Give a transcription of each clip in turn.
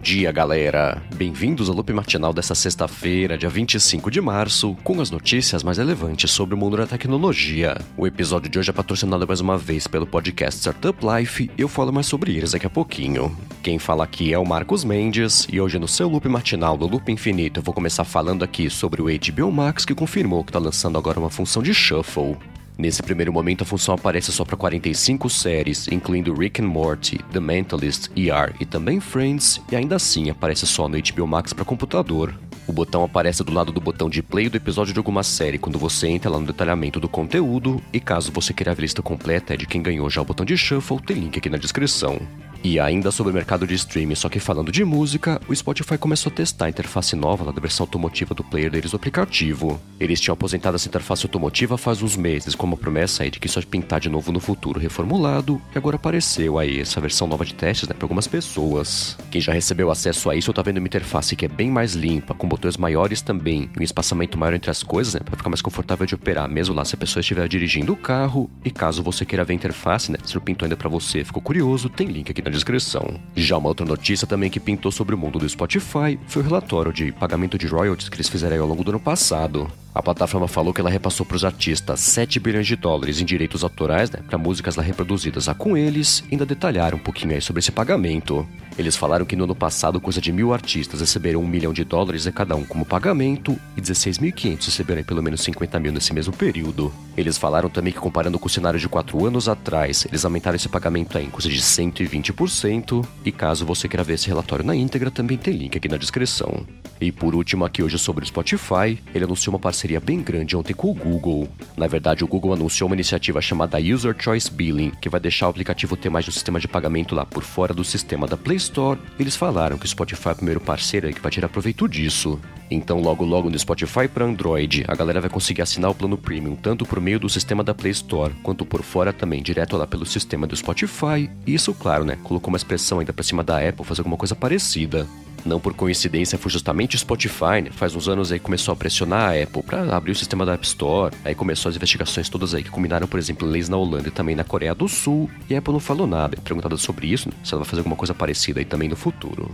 dia, galera! Bem-vindos ao loop matinal dessa sexta-feira, dia 25 de março, com as notícias mais relevantes sobre o mundo da tecnologia. O episódio de hoje é patrocinado mais uma vez pelo podcast Startup Life e eu falo mais sobre eles daqui a pouquinho. Quem fala aqui é o Marcos Mendes e hoje no seu loop matinal do Loop Infinito eu vou começar falando aqui sobre o HBO Max que confirmou que está lançando agora uma função de shuffle. Nesse primeiro momento, a função aparece só para 45 séries, incluindo Rick and Morty, The Mentalist, ER e também Friends, e ainda assim aparece só no HBO Max para computador. O botão aparece do lado do botão de play do episódio de alguma série quando você entra lá no detalhamento do conteúdo, e caso você queira ver a lista completa de quem ganhou já o botão de shuffle, tem link aqui na descrição. E ainda sobre o mercado de streaming, só que falando de música, o Spotify começou a testar a interface nova lá da versão automotiva do player deles do aplicativo. Eles tinham aposentado essa interface automotiva faz uns meses, com uma promessa aí de que isso ia pintar de novo no futuro reformulado, e agora apareceu aí essa versão nova de testes, né, para algumas pessoas. Quem já recebeu acesso a isso tá vendo uma interface que é bem mais limpa, com botões maiores também, e um espaçamento maior entre as coisas, né, para ficar mais confortável de operar, mesmo lá se a pessoa estiver dirigindo o carro, e caso você queira ver a interface, né, se não pintou ainda para você, ficou curioso, tem link aqui na descrição. Já uma outra notícia também que pintou sobre o mundo do Spotify foi o relatório de pagamento de royalties que eles fizeram ao longo do ano passado. A plataforma falou que ela repassou para os artistas 7 bilhões de dólares em direitos autorais né, para músicas lá reproduzidas lá com eles ainda detalharam um pouquinho aí sobre esse pagamento. Eles falaram que no ano passado coisa de mil artistas receberam um milhão de dólares a cada um como pagamento e 16.500 receberam pelo menos 50 mil nesse mesmo período. Eles falaram também que comparando com o cenário de 4 anos atrás, eles aumentaram esse pagamento em coisa de 120% e caso você queira ver esse relatório na íntegra, também tem link aqui na descrição. E por último aqui hoje sobre o Spotify, ele anunciou uma parceria bem grande ontem com o Google. Na verdade, o Google anunciou uma iniciativa chamada User Choice Billing, que vai deixar o aplicativo ter mais um sistema de pagamento lá por fora do sistema da Play Store. Eles falaram que o Spotify é o primeiro parceiro que vai tirar proveito disso. Então, logo logo no Spotify para Android, a galera vai conseguir assinar o plano Premium tanto por meio do sistema da Play Store, quanto por fora também, direto lá pelo sistema do Spotify. E isso, claro, né, colocou uma expressão ainda para cima da Apple fazer alguma coisa parecida. Não por coincidência, foi justamente o Spotify, né? faz uns anos aí começou a pressionar a Apple para abrir o sistema da App Store. Aí começou as investigações todas aí que culminaram, por exemplo, em leis na Holanda e também na Coreia do Sul. E a Apple não falou nada. Perguntada sobre isso, né? se ela vai fazer alguma coisa parecida aí também no futuro.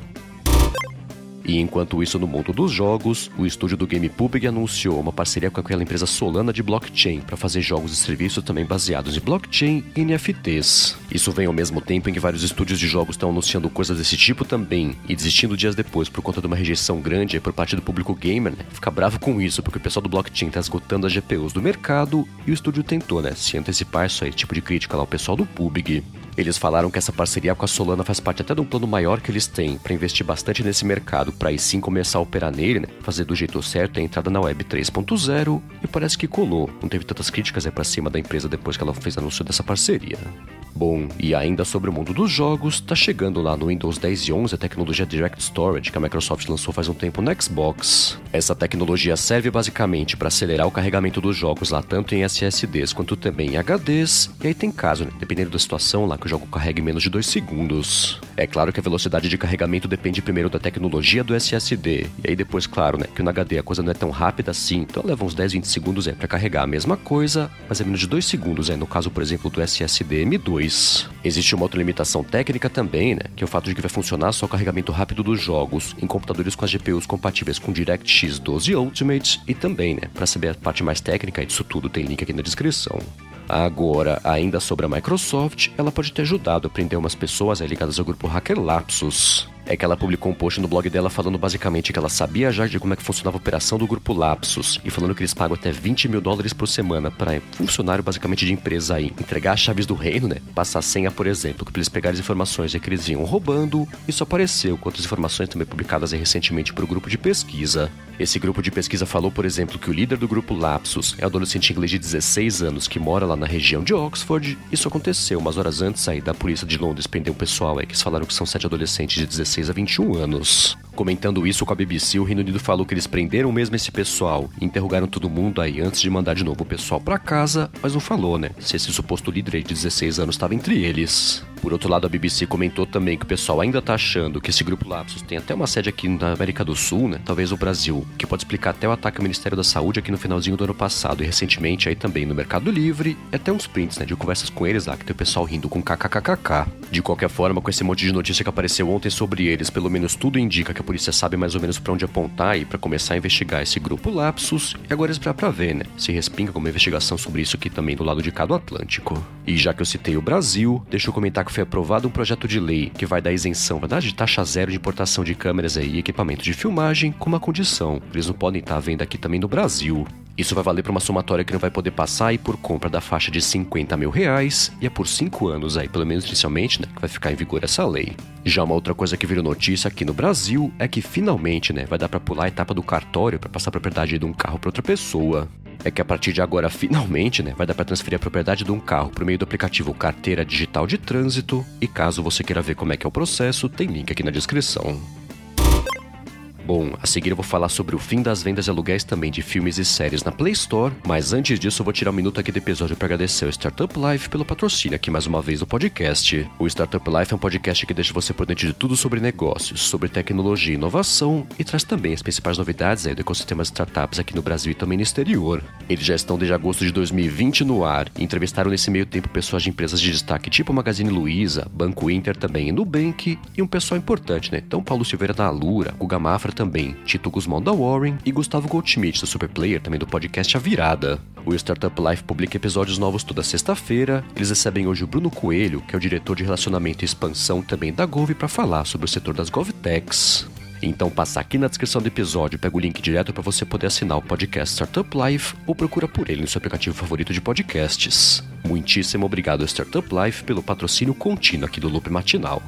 E enquanto isso, no mundo dos jogos, o estúdio do GamePubg anunciou uma parceria com aquela empresa Solana de blockchain para fazer jogos e serviços também baseados em blockchain e NFTs. Isso vem ao mesmo tempo em que vários estúdios de jogos estão anunciando coisas desse tipo também e desistindo dias depois por conta de uma rejeição grande por parte do público gamer, né? Fica bravo com isso porque o pessoal do blockchain está esgotando as GPUs do mercado e o estúdio tentou, né, se antecipar isso aí, tipo de crítica lá ao pessoal do PUBG. Eles falaram que essa parceria com a Solana faz parte até de um plano maior que eles têm para investir bastante nesse mercado, para aí sim começar a operar nele, né? fazer do jeito certo a entrada na Web 3.0 e parece que colou. Não teve tantas críticas aí para cima da empresa depois que ela fez anúncio dessa parceria. Bom, e ainda sobre o mundo dos jogos, tá chegando lá no Windows 10 e 11 a tecnologia Direct Storage que a Microsoft lançou faz um tempo no Xbox. Essa tecnologia serve basicamente para acelerar o carregamento dos jogos lá tanto em SSDs quanto também em HDs, e aí tem caso, né, dependendo da situação lá que o jogo carregue menos de 2 segundos. É claro que a velocidade de carregamento depende primeiro da tecnologia do SSD, e aí depois, claro, né, que no HD a coisa não é tão rápida assim, então leva uns 10, 20 segundos é para carregar a mesma coisa, mas é menos de 2 segundos, é no caso, por exemplo, do SSD M2. Existe uma outra limitação técnica também, né? Que é o fato de que vai funcionar só o carregamento rápido dos jogos em computadores com as GPUs compatíveis com DirectX 12 Ultimate e também, né? Para saber a parte mais técnica disso tudo, tem link aqui na descrição. Agora, ainda sobre a Microsoft, ela pode ter ajudado a prender umas pessoas ligadas ao grupo Hacker Lapsus é que ela publicou um post no blog dela falando basicamente que ela sabia já de como é que funcionava a operação do grupo Lapsus e falando que eles pagam até 20 mil dólares por semana para funcionário basicamente de empresa aí entregar as chaves do reino, né? Passar a senha, por exemplo, que eles pegarem as informações que eles iam roubando. Isso apareceu com outras informações também publicadas recentemente por um grupo de pesquisa. Esse grupo de pesquisa falou, por exemplo, que o líder do grupo Lapsus é um adolescente inglês de 16 anos que mora lá na região de Oxford. Isso aconteceu umas horas antes aí da polícia de Londres prender um pessoal aí que eles falaram que são sete adolescentes de 16 a 21 anos. Comentando isso com a BBC, o Reino Unido falou que eles prenderam mesmo esse pessoal interrogaram todo mundo aí antes de mandar de novo o pessoal para casa, mas não falou, né? Se esse suposto líder de 16 anos estava entre eles. Por outro lado, a BBC comentou também que o pessoal ainda tá achando que esse grupo Lapsus tem até uma sede aqui na América do Sul, né? Talvez o Brasil, que pode explicar até o ataque ao Ministério da Saúde aqui no finalzinho do ano passado e recentemente aí também no Mercado Livre, e até uns prints, né, de conversas com eles lá, que tem o pessoal rindo com kkkk. De qualquer forma, com esse monte de notícia que apareceu ontem sobre eles, pelo menos tudo indica que a polícia sabe mais ou menos para onde apontar e para começar a investigar esse grupo Lapsus, e agora esperar pra ver, né, se respinga como investigação sobre isso aqui também do lado de cá do Atlântico. E já que eu citei o Brasil, deixa eu comentar que foi aprovado um projeto de lei que vai dar isenção, verdade, de taxa zero de importação de câmeras aí, e equipamento de filmagem, com uma condição: eles não podem estar à venda aqui também no Brasil. Isso vai valer para uma somatória que não vai poder passar e por compra da faixa de 50 mil reais, e é por 5 anos aí, pelo menos inicialmente, né, que vai ficar em vigor essa lei. Já uma outra coisa que virou notícia aqui no Brasil é que finalmente, né, vai dar para pular a etapa do cartório para passar a propriedade de um carro para outra pessoa. É que a partir de agora, finalmente, né, vai dar para transferir a propriedade de um carro por meio do aplicativo Carteira Digital de Trânsito, e caso você queira ver como é que é o processo, tem link aqui na descrição. Bom, a seguir eu vou falar sobre o fim das vendas e aluguéis também de filmes e séries na Play Store, mas antes disso eu vou tirar um minuto aqui do episódio para agradecer ao Startup Life pelo patrocínio aqui mais uma vez do podcast. O Startup Life é um podcast que deixa você por dentro de tudo sobre negócios, sobre tecnologia e inovação e traz também as principais novidades aí do ecossistema de startups aqui no Brasil e também no exterior. Eles já estão desde agosto de 2020 no ar e entrevistaram nesse meio tempo pessoas de empresas de destaque tipo Magazine Luiza, Banco Inter também e Nubank e um pessoal importante, né? Então Paulo Silveira da Alura, Guga Mafra também, Tito Guzmão da Warren e Gustavo Goldschmidt do Superplayer, também do podcast A Virada. O Startup Life publica episódios novos toda sexta-feira. Eles recebem hoje o Bruno Coelho, que é o diretor de relacionamento e expansão também da Gov, para falar sobre o setor das GovTechs. Então passa aqui na descrição do episódio, pega o link direto para você poder assinar o podcast Startup Life ou procura por ele no seu aplicativo favorito de podcasts. Muitíssimo obrigado ao Startup Life pelo patrocínio contínuo aqui do Loop Matinal.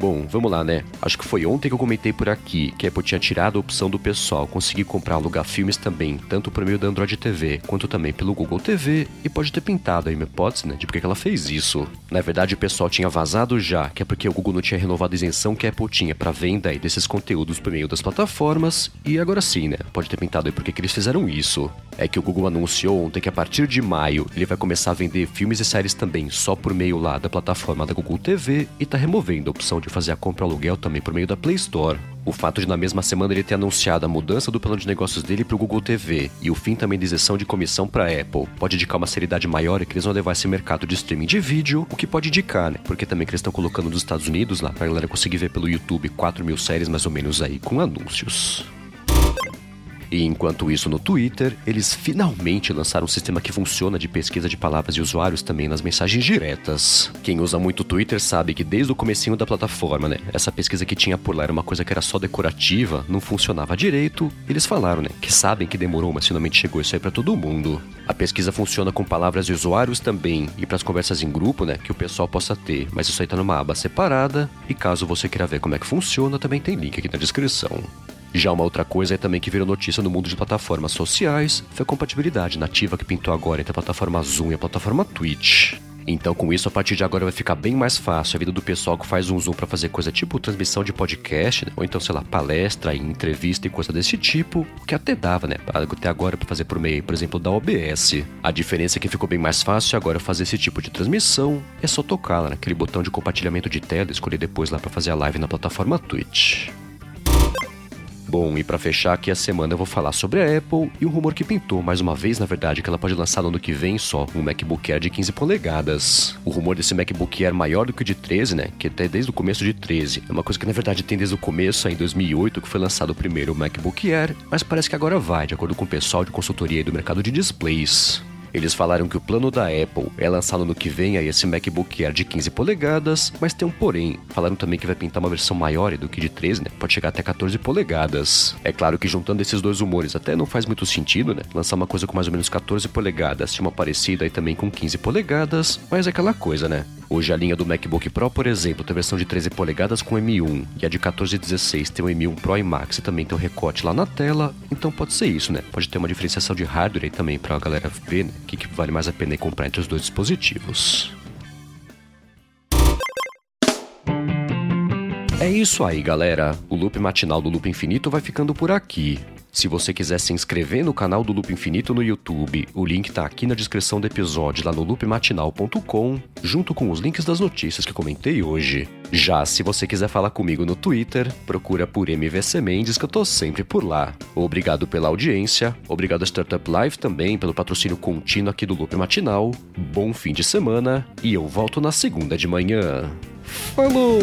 Bom, vamos lá, né? Acho que foi ontem que eu comentei por aqui que a Apple tinha tirado a opção do pessoal conseguir comprar alugar filmes também, tanto por meio da Android TV quanto também pelo Google TV, e pode ter pintado aí uma hipótese, né, de por que ela fez isso. Na verdade, o pessoal tinha vazado já, que é porque o Google não tinha renovado a isenção que a Apple tinha para venda desses conteúdos por meio das plataformas, e agora sim, né? Pode ter pintado aí porque que eles fizeram isso. É que o Google anunciou ontem que a partir de maio ele vai começar a vender filmes e séries também só por meio lá da plataforma da Google TV e tá removendo a opção de fazer a compra aluguel também por meio da Play Store. O fato de na mesma semana ele ter anunciado a mudança do plano de negócios dele para o Google TV e o fim também da isenção de comissão para a Apple pode indicar uma seriedade maior e que eles vão levar esse mercado de streaming de vídeo, o que pode indicar, né? Porque também que eles estão colocando nos Estados Unidos lá para a galera conseguir ver pelo YouTube 4 mil séries mais ou menos aí com anúncios. E enquanto isso no Twitter, eles finalmente lançaram um sistema que funciona de pesquisa de palavras de usuários também nas mensagens diretas. Quem usa muito o Twitter sabe que desde o comecinho da plataforma, né, essa pesquisa que tinha por lá era uma coisa que era só decorativa, não funcionava direito. Eles falaram, né, que sabem que demorou, mas finalmente chegou isso aí para todo mundo. A pesquisa funciona com palavras de usuários também e para as conversas em grupo, né, que o pessoal possa ter, mas isso aí tá numa aba separada. E caso você queira ver como é que funciona, também tem link aqui na descrição. Já uma outra coisa é também que virou notícia no mundo de plataformas sociais foi a compatibilidade nativa que pintou agora entre a plataforma Zoom e a plataforma Twitch. Então, com isso, a partir de agora vai ficar bem mais fácil a vida do pessoal que faz um Zoom para fazer coisa tipo transmissão de podcast, né? ou então, sei lá, palestra, entrevista e coisa desse tipo, que até dava, né? Até agora para fazer por meio, por exemplo, da OBS. A diferença é que ficou bem mais fácil agora fazer esse tipo de transmissão, é só tocar lá naquele botão de compartilhamento de tela escolher depois lá para fazer a live na plataforma Twitch. Bom, e para fechar aqui a semana eu vou falar sobre a Apple e um rumor que pintou mais uma vez, na verdade, que ela pode lançar no ano que vem só um MacBook Air de 15 polegadas. O rumor desse MacBook Air maior do que o de 13, né, que até desde o começo de 13. É uma coisa que na verdade tem desde o começo, em 2008, que foi lançado o primeiro MacBook Air, mas parece que agora vai, de acordo com o pessoal de consultoria do mercado de displays. Eles falaram que o plano da Apple é lançar no ano que vem aí esse MacBook Air de 15 polegadas, mas tem um porém. Falaram também que vai pintar uma versão maior do que de 13, né? Pode chegar até 14 polegadas. É claro que juntando esses dois humores até não faz muito sentido, né? Lançar uma coisa com mais ou menos 14 polegadas e uma parecida aí também com 15 polegadas, mas é aquela coisa, né? Hoje a linha do MacBook Pro, por exemplo, tem a versão de 13 polegadas com M1 e a de 14 e 16 tem o M1 Pro e Max e também tem o recorte lá na tela, então pode ser isso, né? Pode ter uma diferenciação de hardware aí também pra galera ver, né? O que, que vale mais a pena comprar entre os dois dispositivos. É isso aí, galera. O loop matinal do Loop Infinito vai ficando por aqui. Se você quiser se inscrever no canal do Loop Infinito no YouTube, o link tá aqui na descrição do episódio lá no loopmatinal.com, junto com os links das notícias que comentei hoje. Já se você quiser falar comigo no Twitter, procura por MVC Mendes que eu tô sempre por lá. Obrigado pela audiência, obrigado a Startup Live também pelo patrocínio contínuo aqui do Loop Matinal. Bom fim de semana e eu volto na segunda de manhã. Falou!